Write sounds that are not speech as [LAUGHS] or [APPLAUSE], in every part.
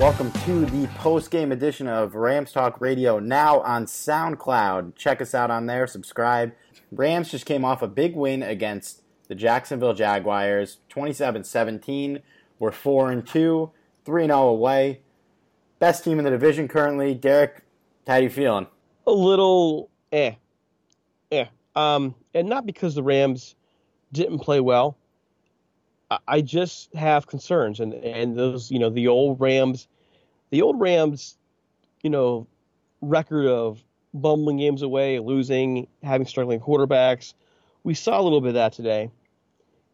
Welcome to the post game edition of Rams Talk Radio, now on SoundCloud. Check us out on there, subscribe. Rams just came off a big win against the Jacksonville Jaguars, 27 17. We're 4 and 2, 3 0 away. Best team in the division currently. Derek, how you feeling? A little eh. Eh. Um, and not because the Rams didn't play well. I just have concerns, and and those you know the old Rams, the old Rams, you know, record of bumbling games away, losing, having struggling quarterbacks. We saw a little bit of that today,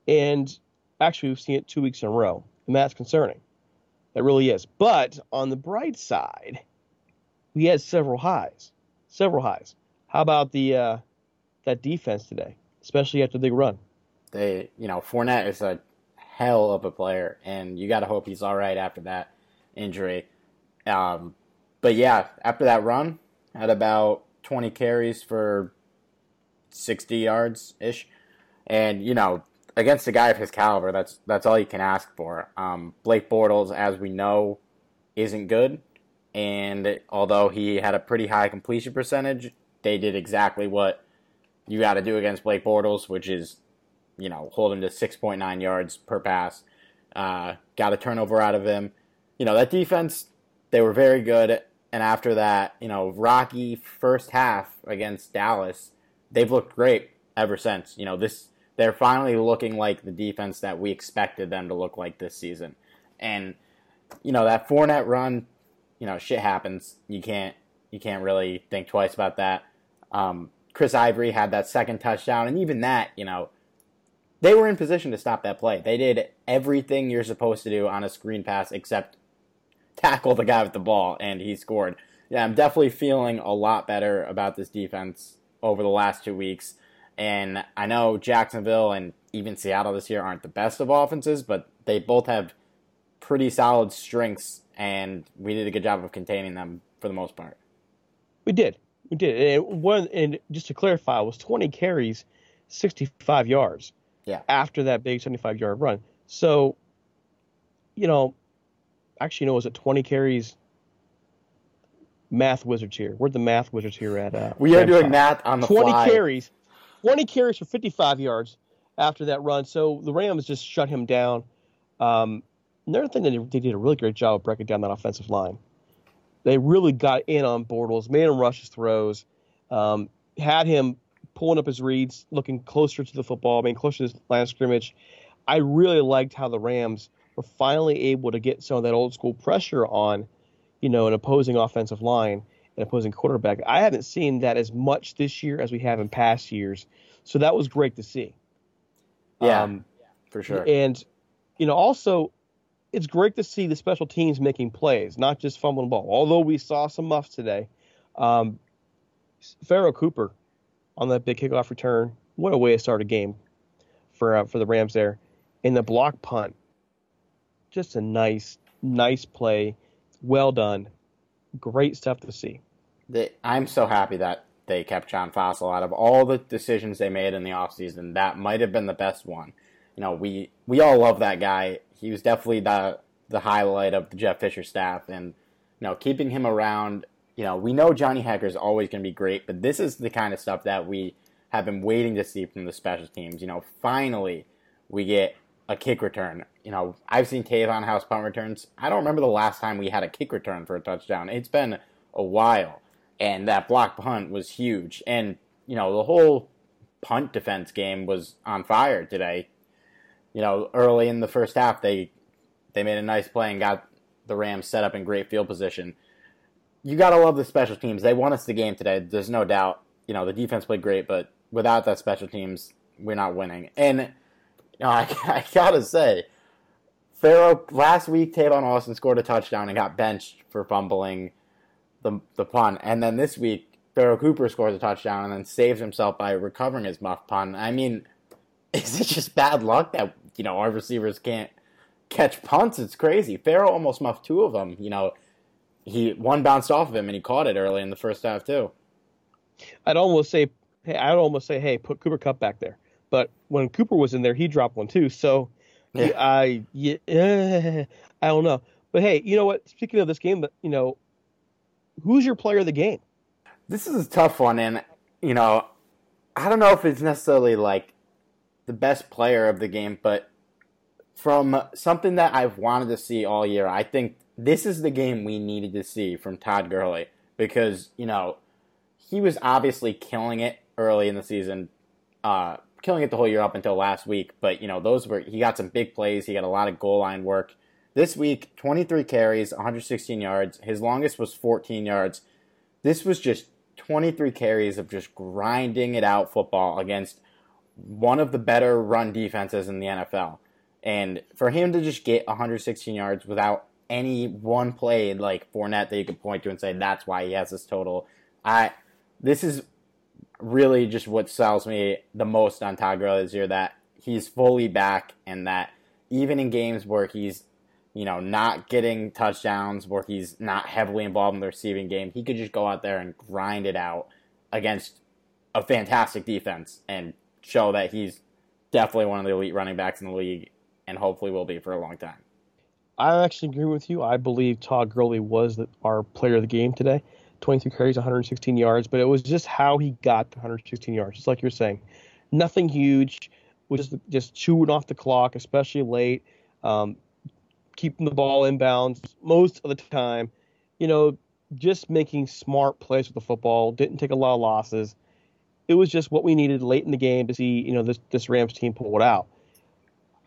and actually we've seen it two weeks in a row, and that's concerning. That really is. But on the bright side, we had several highs, several highs. How about the uh, that defense today, especially after the run? They, you know, Fournette is a hell of a player, and you got to hope he's all right after that injury. Um, but yeah, after that run, had about 20 carries for 60 yards ish, and you know, against a guy of his caliber, that's that's all you can ask for. Um, Blake Bortles, as we know, isn't good, and although he had a pretty high completion percentage, they did exactly what you got to do against Blake Bortles, which is you know, hold him to 6.9 yards per pass. Uh, got a turnover out of him. You know, that defense, they were very good. And after that, you know, rocky first half against Dallas, they've looked great ever since. You know, this they're finally looking like the defense that we expected them to look like this season. And you know, that Fournette run, you know, shit happens. You can't you can't really think twice about that. Um, Chris Ivory had that second touchdown, and even that, you know, they were in position to stop that play. They did everything you're supposed to do on a screen pass except tackle the guy with the ball, and he scored. Yeah, I'm definitely feeling a lot better about this defense over the last two weeks. And I know Jacksonville and even Seattle this year aren't the best of offenses, but they both have pretty solid strengths, and we did a good job of containing them for the most part. We did. We did. And one, and just to clarify, it was 20 carries, 65 yards. Yeah. After that big 75 yard run. So, you know, actually, no, was it 20 carries? Math wizards here. We're the math wizards here at. Uh, we are doing math on the 20 fly. carries, 20 carries for 55 yards after that run. So the Rams just shut him down. Um, another thing that they, they did a really great job of breaking down that offensive line. They really got in on Bortles, made him rush his throws, um, had him pulling up his reads, looking closer to the football, I mean closer to the line of scrimmage. I really liked how the Rams were finally able to get some of that old school pressure on, you know, an opposing offensive line, and opposing quarterback. I haven't seen that as much this year as we have in past years, so that was great to see. Yeah, Um, for sure. and, you know, also, it's great to see the special teams making plays, not just fumbling the ball. Although we saw some muffs today, um, Pharaoh Cooper on that big kickoff return. What a way to start a game for uh, for the Rams there. And the block punt, just a nice, nice play. Well done. Great stuff to see. They, I'm so happy that they kept John Fassel out of all the decisions they made in the offseason. That might have been the best one. You know, we we all love that guy. He was definitely the the highlight of the Jeff Fisher staff, and you know, keeping him around. You know, we know Johnny Hekker is always going to be great, but this is the kind of stuff that we have been waiting to see from the special teams. You know, finally we get a kick return. You know, I've seen Tavon House punt returns. I don't remember the last time we had a kick return for a touchdown. It's been a while and that block punt was huge. And you know the whole punt defense game was on fire today. You know, early in the first half, they they made a nice play and got the Rams set up in great field position. You gotta love the special teams. They won us the game today. There's no doubt. You know the defense played great, but without that special teams, we're not winning. And you know, [LAUGHS] I, I gotta say, Pharaoh last week, Tavon Austin scored a touchdown and got benched for fumbling the the punt, and then this week Pharaoh Cooper scores a touchdown and then saves himself by recovering his muff punt. I mean, [LAUGHS] is it just bad luck that you know our receivers can't catch punts? It's crazy. Pharaoh almost muffed two of them. You know, he one bounced off of him and he caught it early in the first half too. I'd almost say, hey, I'd almost say, hey, put Cooper Kupp back there. But when Cooper was in there, he dropped one too. So Yeah. I, yeah, [LAUGHS] I don't know. But hey, you know what? Speaking of this game, but you know, who's your player of the game? This is a tough one, and you know, I don't know if it's necessarily like the best player of the game, but from something that I've wanted to see all year, I think this is the game we needed to see from Todd Gurley because you know he was obviously killing it early in the season, uh, killing it the whole year up until last week. But you know those were he got some big plays, he got a lot of goal line work. This week, 23 carries, 116 yards. His longest was 14 yards. This was just 23 carries of just grinding it out football against one of the better run defenses in the NFL. And for him to just get 116 yards without any one play like Fournette that you could point to and say that's why he has this total, I this is really just what sells me the most on Todd Gurley this year that he's fully back and that even in games where he's you know not getting touchdowns where he's not heavily involved in the receiving game he could just go out there and grind it out against a fantastic defense and show that he's definitely one of the elite running backs in the league and hopefully will be for a long time I actually agree with you. I believe Todd Gurley was the, our player of the game today. 23 carries, 116 yards, but it was just how he got to 116 yards. Just like you're saying, nothing huge, was just just chewing off the clock, especially late, um, keeping the ball inbounds most of the time. You know, just making smart plays with the football. Didn't take a lot of losses. It was just what we needed late in the game to see. You know, this this Rams team pull it out.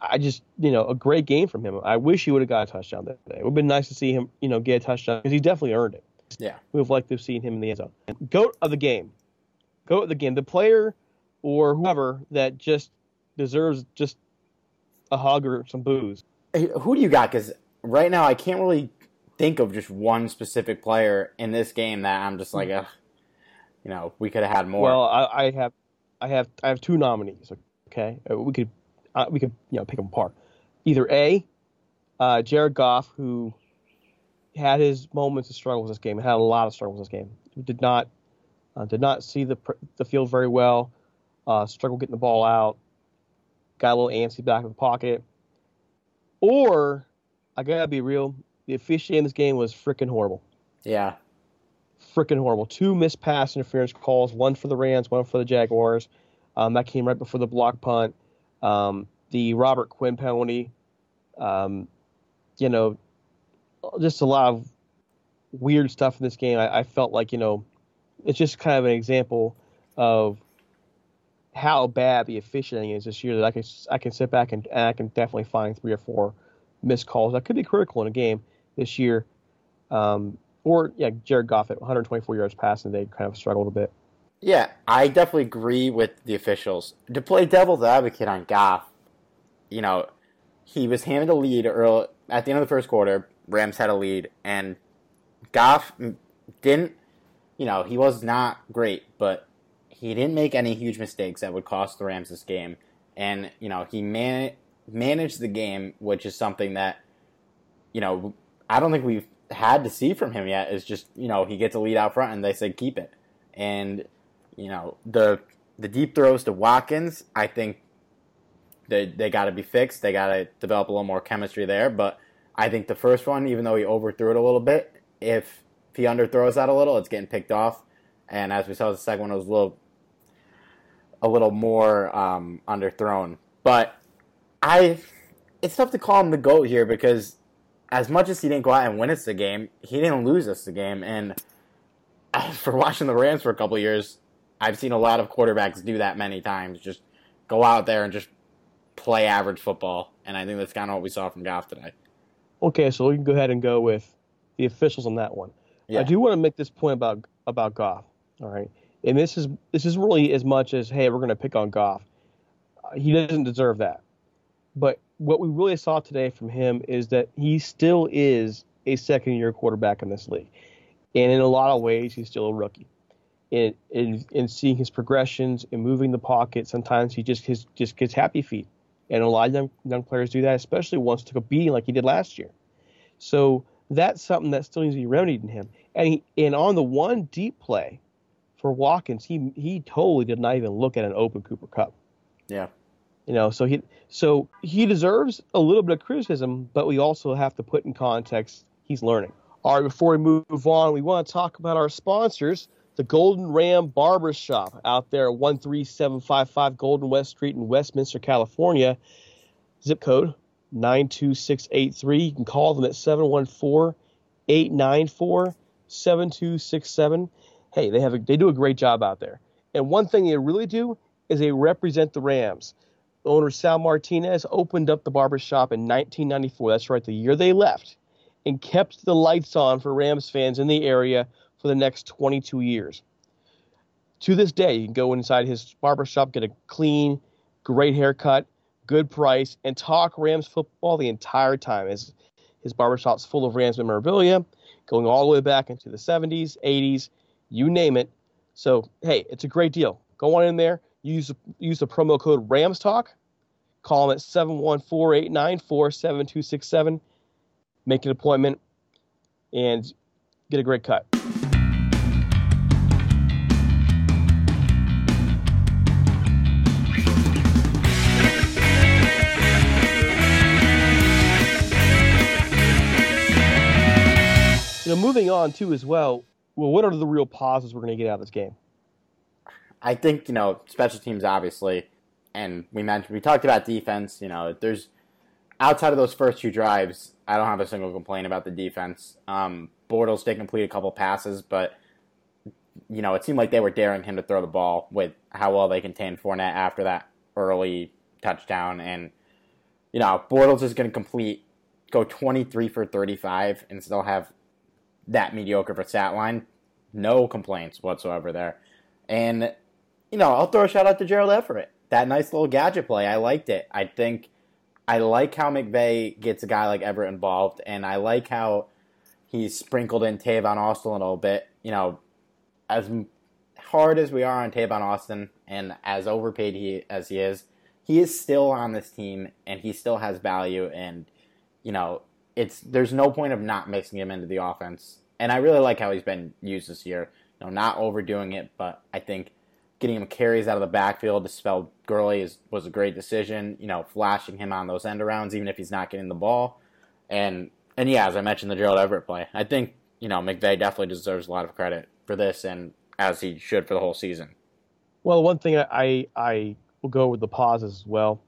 I just, you know, a great game from him. I wish he would have got a touchdown that day. It would have been nice to see him, you know, get a touchdown because he definitely earned it. yeah We would have liked to have seen him in the end zone. Goat of the game. Goat of the game. The player or whoever that just deserves just a hug or some booze. Hey, who do you got because right now i can't really think of just one specific player in this game that i'm just like Ugh, you know we could have had more Well, I, I have, I have, I have two nominees. Okay, Uh, we could, uh, we could, you know, pick them apart. Either A, uh, Jared Goff, who had his moments of struggles this game, had a lot of struggles this game. Did not, uh, did not see the the field very well. Uh, struggled getting the ball out. got a little antsy back in the pocket, or I gotta be real, the officiating in this game was freaking horrible. Yeah. Freaking horrible. Two missed pass interference calls, one for the Rams, one for the Jaguars. Um, that came right before the block punt. Um, the Robert Quinn penalty. Um, you know, just a lot of weird stuff in this game. I, I felt like, you know, it's just kind of an example of how bad the officiating is this year that I can I can sit back and, and I can definitely find three or four missed calls that could be critical in a game this year. Um, or yeah, Jared Goff at 124 yards passing, they kind of struggled a bit. Yeah, I definitely agree with the officials. To play devil's advocate on Goff, you know, he was handed a lead early at the end of the first quarter. Rams had a lead, and Goff didn't. You know, he was not great, but he didn't make any huge mistakes that would cost the Rams this game. And you know, he man- managed the game, which is something that you know I don't think we've had to see from him yet. Is just you know he gets a lead out front, and they say keep it, and you know the the deep throws to Watkins, I think they they got to be fixed. They got to develop a little more chemistry there. But I think the first one, even though he overthrew it a little bit, if, if he underthrows that a little, it's getting picked off. And as we saw, the second one was a little a little more um, underthrown. But I, it's tough to call him the goat here because as much as he didn't go out and win us the game, he didn't lose us the game. And [LAUGHS] for watching the Rams for a couple years, I've seen a lot of quarterbacks do that many times. Just go out there and just play average football, and I think that's kind of what we saw from Goff today. Okay, so we can go ahead and go with the officials on that one. Yeah. I do want to make this point about about Goff. All right, and this is this is really as much as hey, we're going to pick on Goff. Uh, he doesn't deserve that. But what we really saw today from him is that he still is a second year quarterback in this league, and in a lot of ways, he's still a rookie. In, in, in seeing his progressions and moving the pocket, sometimes he just his, just gets happy feet and a lot of young, young players do that, especially once took a beating like he did last year. So that's something that still needs to be remedied in him. And he, and on the one deep play for Watkins, he he totally did not even look at an open Cooper Kupp. Yeah. You know, so he so he deserves a little bit of criticism, but we also have to put in context he's learning. All right, before we move on, we want to talk about our sponsors the Golden Ram Barber Shop out there, 13755 Golden West Street in Westminster, California. Zip code 92683. You can call them at 714 894 7267. Hey, they have a, they do a great job out there. And one thing they really do is they represent the Rams. Owner Sal Martinez opened up the barber shop in 1994. That's right, the year they left, and kept the lights on for Rams fans in the area for the next 22 years. To this day, you can go inside his barbershop, get a clean, great haircut, good price, and talk Rams football the entire time. His, his barbershop's full of Rams memorabilia, going all the way back into the 70s, 80s, you name it. So, hey, it's a great deal. Go on in there, use, use the promo code RAMSTALK, call them at 714 894 7267, make an appointment, and get a great cut. Moving on too as well. Well, what are the real positives we're going to get out of this game? I think you know special teams obviously, and we mentioned we talked about defense. You know, there's outside of those first two drives, I don't have a single complaint about the defense. Um, Bortles did complete a couple passes, but you know it seemed like they were daring him to throw the ball with how well they contained Fournette after that early touchdown, and you know Bortles is going to complete go 23 for 35 and still have that mediocre for stat line. No complaints whatsoever there. And, you know, I'll throw a shout out to Gerald Everett. That nice little gadget play. I liked it. I think I like how McVay gets a guy like Everett involved, and I like how he's sprinkled in Tavon Austin a little bit. You know, as hard as we are on Tavon Austin and as overpaid he as he is, he is still on this team and he still has value. And you know, it's there's no point of not mixing him into the offense. And I really like how he's been used this year. You know, not overdoing it, but I think getting him carries out of the backfield to spell Gurley is, was a great decision. You know, flashing him on those end arounds, even if he's not getting the ball. And and yeah, as I mentioned, the Gerald Everett play. I think you know McVay definitely deserves a lot of credit for this, and as he should for the whole season. Well, one thing I I will go with the pauses as well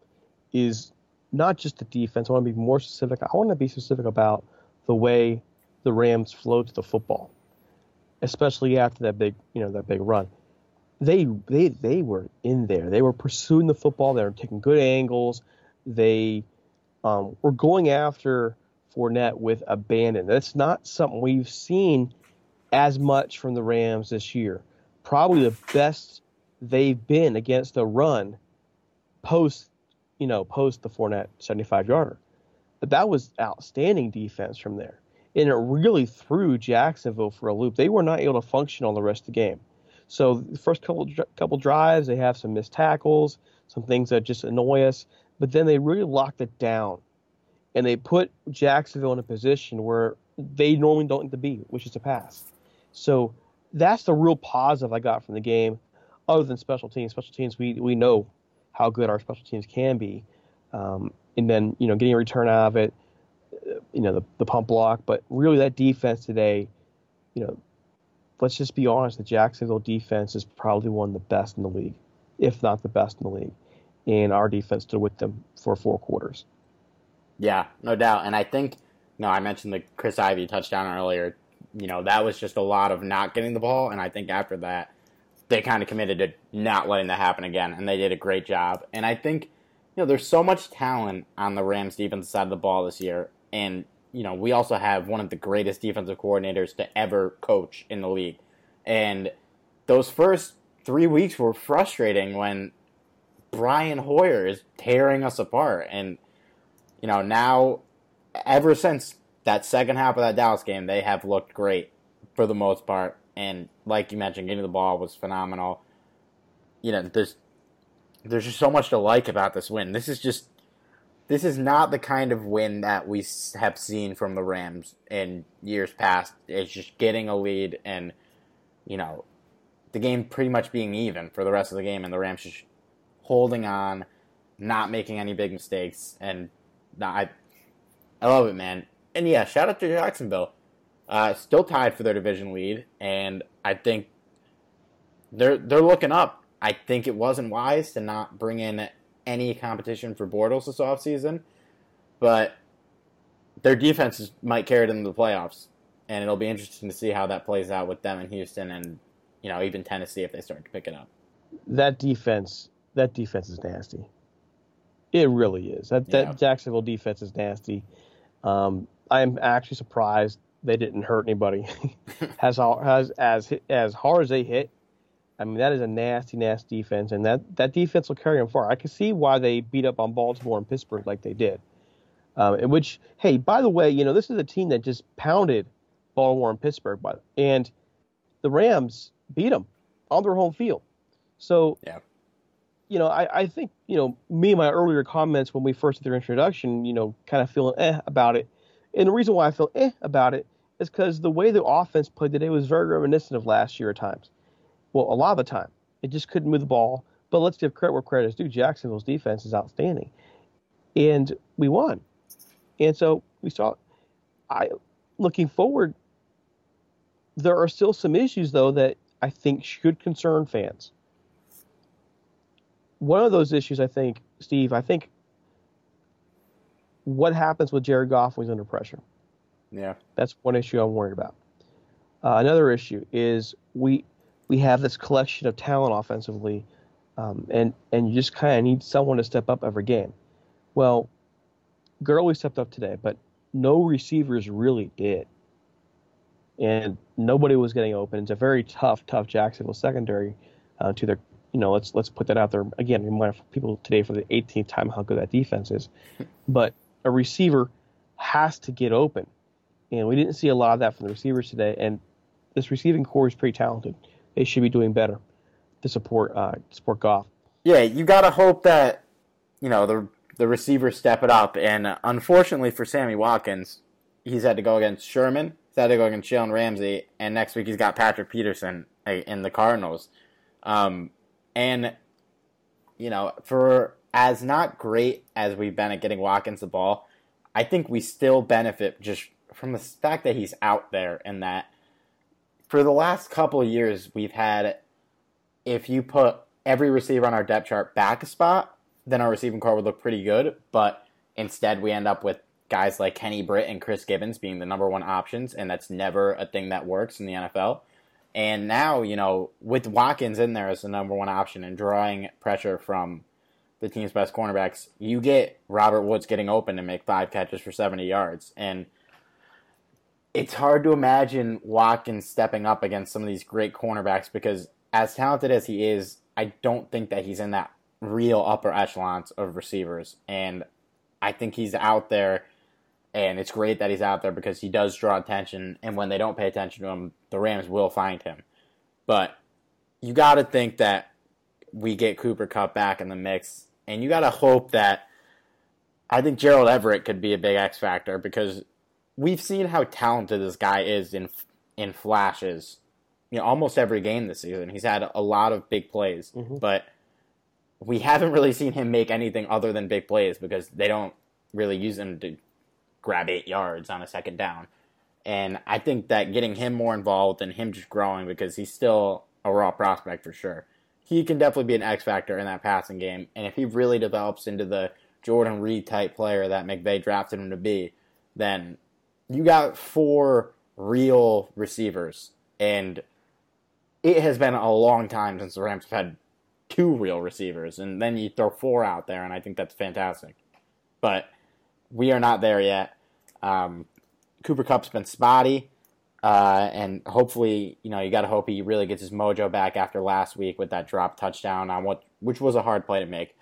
is not just the defense. I want to be more specific. I want to be specific about the way the Rams flow to the football, especially after that big you know that big run they they they were in there. They were pursuing the football. They were taking good angles. They um, were going after Fournette with abandon. That's not something we've seen as much from the Rams this year. Probably the best they've been against the run post, you know, post the Fournette 75 yarder. But that was outstanding defense from there. And it really threw Jacksonville for a loop. They were not able to function on the rest of the game. So the first couple couple drives, they have some missed tackles, some things that just annoy us, but then they really locked it down, and they put Jacksonville in a position where they normally don't need to be, which is to pass. So that's the real positive I got from the game, other than special teams. Special teams, we we know how good our special teams can be, um, and then you know getting a return out of it, uh, you know the the pump block, but really that defense today, you know let's just be honest, the Jacksonville defense is probably one of the best in the league, if not the best in the league. And our defense stood with them for four quarters. Yeah, no doubt. And I think, no, I mentioned the Chris Ivory touchdown earlier. You know, that was just a lot of not getting the ball. And I think after that, they kind of committed to not letting that happen again. And they did a great job. And I think, you know, there's so much talent on the Rams defense side of the ball this year. And you know, we also have one of the greatest defensive coordinators to ever coach in the league. And those first three weeks were frustrating when Brian Hoyer is tearing us apart. And, you know, now, ever since that second half of that Dallas game, they have looked great for the most part. And like you mentioned, getting the ball was phenomenal. You know, there's there's just so much to like about this win. This is just this is not the kind of win that we have seen from the Rams in years past. It's just getting a lead and, you know, the game pretty much being even for the rest of the game, and the Rams just holding on, not making any big mistakes, and I, I love it, man. And yeah, shout out to Jacksonville, uh, still tied for their division lead, and I think they're they're looking up. I think it wasn't wise to not bring in any competition for Bortles this offseason, but their defenses might carry them to the playoffs, and it'll be interesting to see how that plays out with them in Houston and you know even Tennessee if they start to pick it up. That defense, that defense is nasty. It really is. That that yeah. Jacksonville defense is nasty. Um, I'm actually surprised they didn't hurt anybody. [LAUGHS] [LAUGHS] as, as as as hard as they hit, I mean, that is a nasty, nasty defense, and that, that defense will carry them far. I can see why they beat up on Baltimore and Pittsburgh like they did. Um, in which, hey, by the way, you know, this is a team that just pounded Baltimore and Pittsburgh, but and the Rams beat them on their home field. So, yeah. you know, I, I think, you know, me and my earlier comments when we first did their introduction, you know, kind of feeling eh about it. And the reason why I feel eh about it is because the way the offense played today was very reminiscent of last year at times well, a lot of the time. It just couldn't move the ball. But let's give credit where credit is due. Jacksonville's defense is outstanding. And we won. And so we saw I looking forward, there are still some issues though that I think should concern fans. One of those issues I think, Steve, I think what happens with Jared Goff when he's under pressure. Yeah. That's one issue I'm worried about. Uh, another issue is we we have this collection of talent offensively, um, and and you just kind of need someone to step up every game. Well, Gurley stepped up today, but no receivers really did, and nobody was getting open. It's a very tough, tough Jacksonville secondary uh, to their. You know, let's let's put that out there again. Remind people today for the 18th time how good that defense is, [LAUGHS] but a receiver has to get open, and we didn't see a lot of that from the receivers today. And this receiving corps is pretty talented they should be doing better to support uh, support Goff. Yeah, you got to hope that you know the the receivers step it up. And unfortunately for Sammy Watkins, he's had to go against Sherman. He's had to go against Jalen Ramsey, and next week he's got Patrick Peterson uh, in the Cardinals. Um, And you know, for as not great as we've been at getting Watkins the ball, I think we still benefit just from the fact that he's out there and that for the last couple of years we've had if you put every receiver on our depth chart back a spot, then our receiving corps would look pretty good. But instead, we end up with guys like Kenny Britt and Chris Gibbons being the number one options, and that's never a thing that works in the NFL. And now, you know, with Watkins in there as the number one option and drawing pressure from the team's best cornerbacks, you get Robert Woods getting open and make five catches for 70 yards. And it's hard to imagine Watkins stepping up against some of these great cornerbacks because, as talented as he is, I don't think that he's in that real upper echelons of receivers. And I think he's out there and it's great that he's out there because he does draw attention. And when they don't pay attention to him, the Rams will find him. But you got to think that we get Cooper Kupp back in the mix, and you got to hope that. I think Gerald Everett could be a big X factor because we've seen how talented this guy is in in flashes. You know, almost every game this season, he's had a lot of big plays, mm-hmm. but we haven't really seen him make anything other than big plays because they don't really use him to grab eight yards on a second down. And I think that getting him more involved and him just growing because he's still a raw prospect for sure. He can definitely be an X factor in that passing game. And if he really develops into the Jordan Reed type player that McVay drafted him to be, then you got four real receivers. And it has been a long time since the Rams have had two real receivers. And then you throw four out there, and I think that's fantastic. But we are not there yet. Um, Cooper Kupp's been spotty, uh, and hopefully, you know, you got to hope he really gets his mojo back after last week with that drop touchdown on what, which was a hard play to make.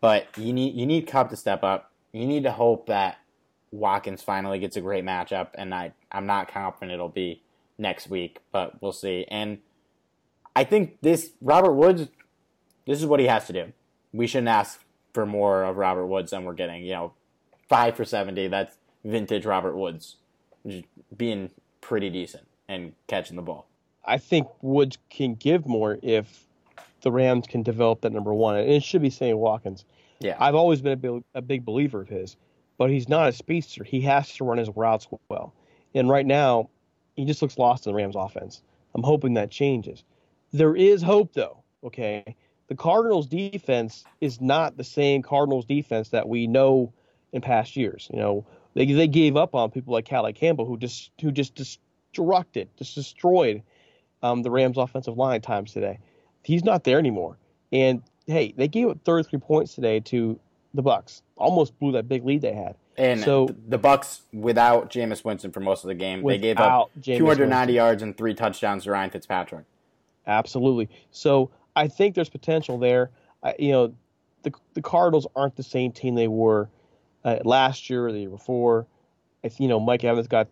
But you need you need Kupp to step up. You need to hope that Watkins finally gets a great matchup, and I I'm not confident it'll be next week, but we'll see. And I think this Robert Woods, this is what he has to do. We shouldn't ask for more of Robert Woods than we're getting. You know, five for 70. That's vintage Robert Woods being pretty decent and catching the ball. I think Woods can give more if the Rams can develop that number one. And it should be Sammy Watkins. Yeah. I've always been a big, a big believer of his, but he's not a speedster. He has to run his routes well. And right now, he just looks lost in the Rams offense. I'm hoping that changes. There is hope, though, okay? The Cardinals defense is not the same Cardinals defense that we know in past years. You know, they they gave up on people like Calais Campbell who just who just destructed, just destroyed um, the Rams' offensive line times today. He's not there anymore. And hey, they gave up 33 points today to the Bucks. Almost blew that big lead they had. And so the Bucks without Jameis Winston for most of the game, they gave up Jameis 290 Winston. yards and three touchdowns to Ryan Fitzpatrick. Absolutely. So I think there's potential there. I, you know, the the Cardinals aren't the same team they were uh, last year or the year before. You know Mike Evans got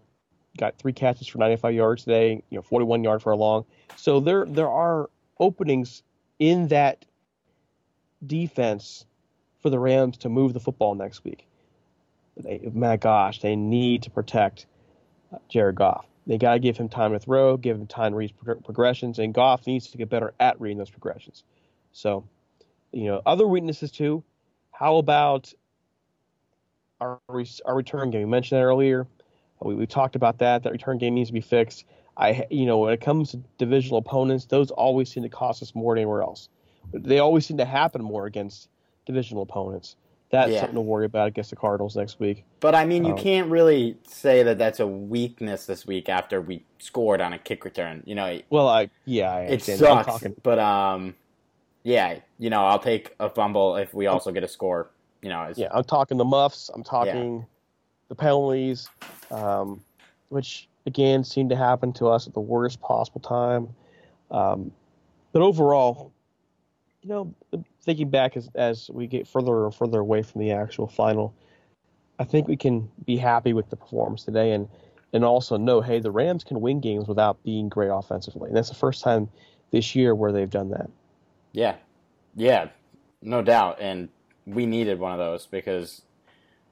got three catches for 95 yards today, you know 41 yard for a long. So there there are openings in that defense for the Rams to move the football next week. They, my gosh, they need to protect uh, Jared Goff. They got to give him time to throw, give him time to read progressions, and Goff needs to get better at reading those progressions. So, you know, other weaknesses too. How about our, our return game. We mentioned that earlier. We, we talked about that. That return game needs to be fixed. I, you know, when it comes to divisional opponents, those always seem to cost us more than anywhere else. They always seem to happen more against divisional opponents. That's yeah. something to worry about against the Cardinals next week. But I mean, you um, can't really say that that's a weakness this week after we scored on a kick return. You know. Well, I yeah, I it sucks. But um, yeah, you know, I'll take a fumble if we also get a score you know, yeah, I'm talking the muffs. I'm talking yeah. the penalties, um, which again seem to happen to us at the worst possible time. Um, but overall, you know, thinking back as as we get further and further away from the actual final, I think we can be happy with the performance today and and also know, hey, the Rams can win games without being great offensively. And that's the first time this year where they've done that. Yeah. Yeah, no doubt. And we needed one of those because,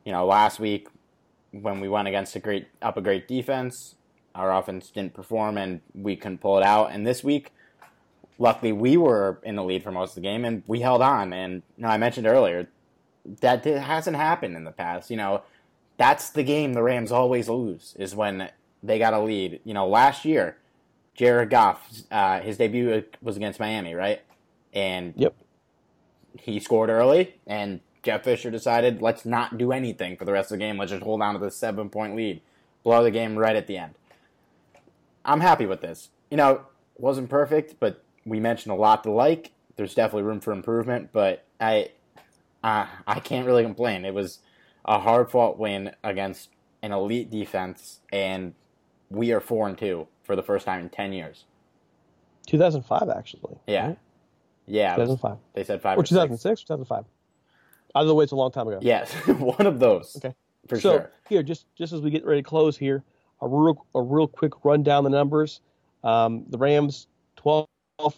you know, last week when we went against a great up a great defense, our offense didn't perform and we couldn't pull it out. And this week, luckily we were in the lead for most of the game and we held on. And you know, I mentioned earlier that hasn't happened in the past. You know, that's the game the Rams always lose is when they got a lead. You know, last year, Jared Goff, uh, his debut was against Miami, right? And yep. He scored early, and Jeff Fisher decided, let's not do anything for the rest of the game. Let's just hold on to the seven point lead, blow the game right at the end. I'm happy with this. You know, wasn't perfect, but we mentioned a lot to like. There's definitely room for improvement, but I, uh, I can't really complain. It was a hard fought win against an elite defense, and we are four and two for the first time in ten years. 2005, actually. Yeah, right? Yeah. 2005. Was, they said five or, or 2006, 2005. Either way, it's a long time ago. Yes, [LAUGHS] one of those. Okay, for so, sure. Here, just just as we get ready to close here, a real a real quick run down the numbers. Um, the Rams 12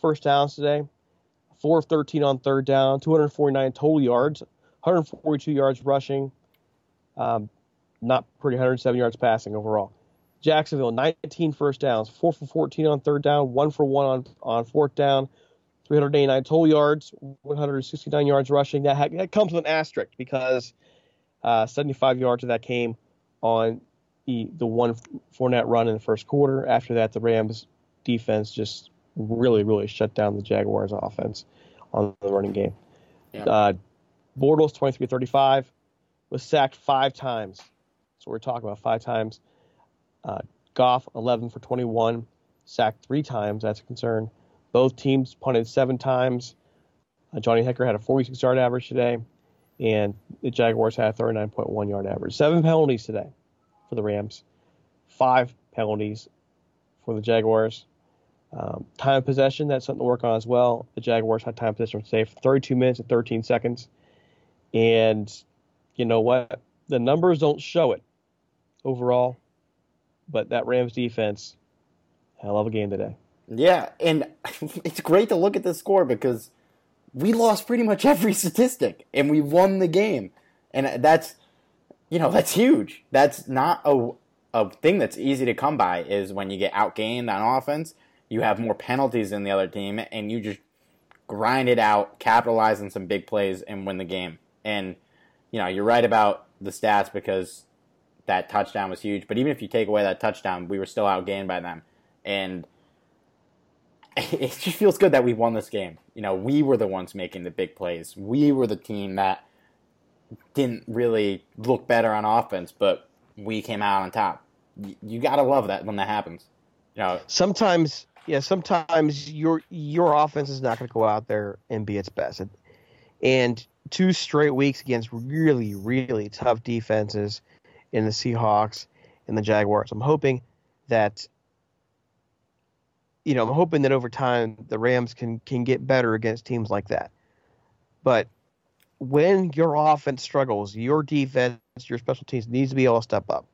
first downs today, four of 13 on third down, 249 total yards, 142 yards rushing, um, not pretty 107 yards passing overall. Jacksonville 19 first downs, four for 14 on third down, one for one on on fourth down, 389 total yards, 169 yards rushing. That, ha- that comes with an asterisk because uh, 75 yards of that came on the, the one Fournette run in the first quarter. After that, the Rams defense just really, really shut down the Jaguars offense on the running game. Yeah. Uh, Bortles, 23 35, was sacked five times. So we're talking about five times. Uh, Goff, 11 for 21, sacked three times. That's a concern. Both teams punted seven times. Uh, Johnny Hekker had a 46 yard average today, and the Jaguars had a 39.1 yard average. Seven penalties today for the Rams, five penalties for the Jaguars. Um, time of possession, that's something to work on as well. The Jaguars had time possession today for 32 minutes and 13 seconds. And you know what? The numbers don't show it overall, but that Rams defense, hell of a game today. Yeah, and [LAUGHS] it's great to look at the score because we lost pretty much every [LAUGHS] statistic and we won the game. And that's you know, that's huge. That's not a a thing that's easy to come by is when you get outgained on offense, you have more penalties than the other team and you just grind it out, capitalize on some big plays and win the game. And you know, you're right about the stats because that touchdown was huge, but even if you take away that touchdown, we were still outgained by them. And [LAUGHS] it just feels good that we won this game. You know, we were the ones making the big plays. We were the team that didn't really look better on offense, but we came out on top. You got to love that when that happens. You know, sometimes, yeah, sometimes your your offense is not going to go out there and be its best. And two straight weeks against really, really tough defenses in the Seahawks and the Jaguars. I'm hoping that you know, I'm hoping that over time the Rams can can get better against teams like that. But when your offense struggles, your defense, your special teams needs to be able to step up.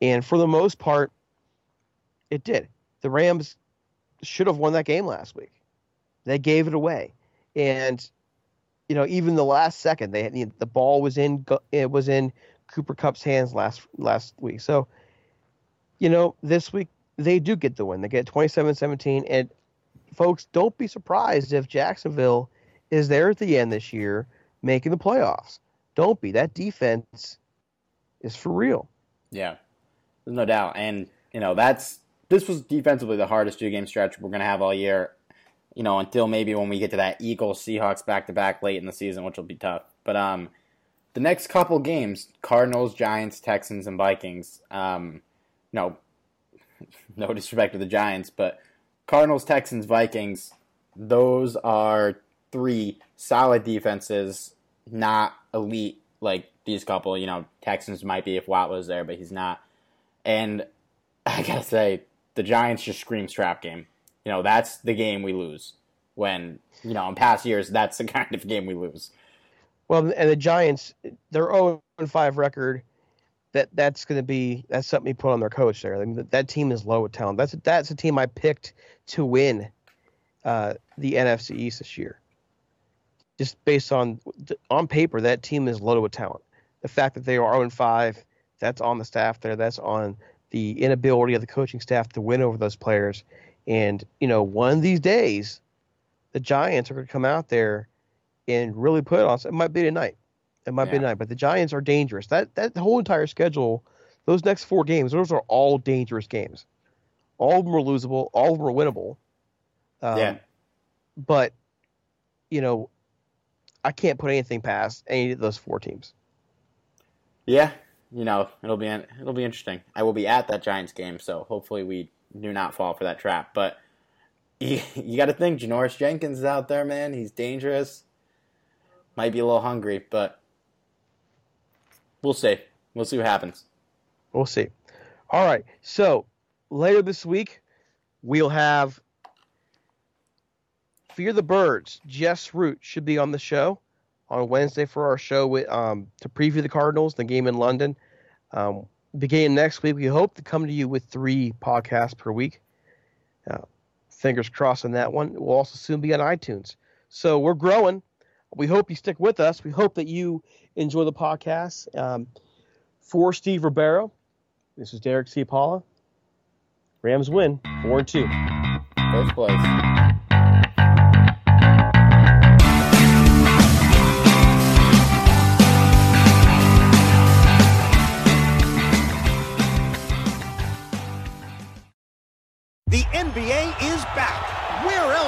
And for the most part, it did. The Rams should have won that game last week. They gave it away, and you know, even the last second, they had, the ball was in it was in Cooper Kupp's hands last last week. So, you know, this week they do get the win. They get 27-17 and folks, don't be surprised if Jacksonville is there at the end this year making the playoffs. Don't be. That defense is for real. Yeah. There's no doubt. And, you know, that's this was defensively the hardest two game stretch we're to have all year. You know, until maybe when we get to that Eagles Seahawks back to back late in the season, which will be tough. But um the next couple games, Cardinals, Giants, Texans, and Vikings. Um, no, [LAUGHS] no disrespect to the Giants, but Cardinals, Texans, Vikings, those are three solid defenses, not elite like these couple. You know, Texans might be if Watt was there, but he's not. And [LAUGHS] I gotta say, the Giants just scream strap game. You know, that's the game we lose. When you know, in past years, that's the [LAUGHS] kind of game we lose. Well, and the Giants, their 0 5 record that that's going to be that's something you put on their coach there. I mean, that, that team is low with talent. That's that's a team I picked to win uh, the NFC East this year. Just based on on paper, that team is loaded with talent. The fact that they are 0 5, that's on the staff there. That's on the inability of the coaching staff to win over those players. And you know, one of these days, the Giants are going to come out there and really put on. It might be tonight. It might Yeah. be tonight, but the Giants are dangerous. That that whole entire schedule, those next four games, those are all dangerous games. All of them are losable. All of them are winnable. Um, yeah. But you know, I can't put anything past any of those four teams. Yeah, you know it'll be it'll be interesting. I will be at that Giants game, so hopefully we do not fall for that trap. But [LAUGHS] you, you got to think, Janoris Jenkins is out there, man. He's dangerous. Might be a little hungry, but we'll see. We'll see what happens. We'll see. All right. So later this week, we'll have Fear the Birds. Jess Root should be on the show on Wednesday for our show with um, to preview the Cardinals, the game in London. Um, beginning next week, we hope to come to you with three podcasts per week. Uh, fingers crossed on that one. We'll also soon be on iTunes. So we're growing. We hope you stick with us. We hope that you enjoy the podcast. Um, for Steve Ribeiro, this is Derek C. Paula. Rams win 4 2. First place.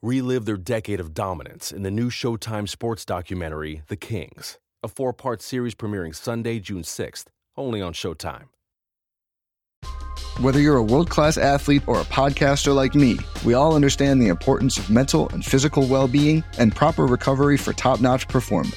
Relive their decade of dominance in the new Showtime sports documentary, The Kings, a four part series premiering Sunday, June 6th, only on Showtime. Whether you're a world class athlete or a podcaster like me, we all understand the importance of mental and physical well being and proper recovery for top notch performance.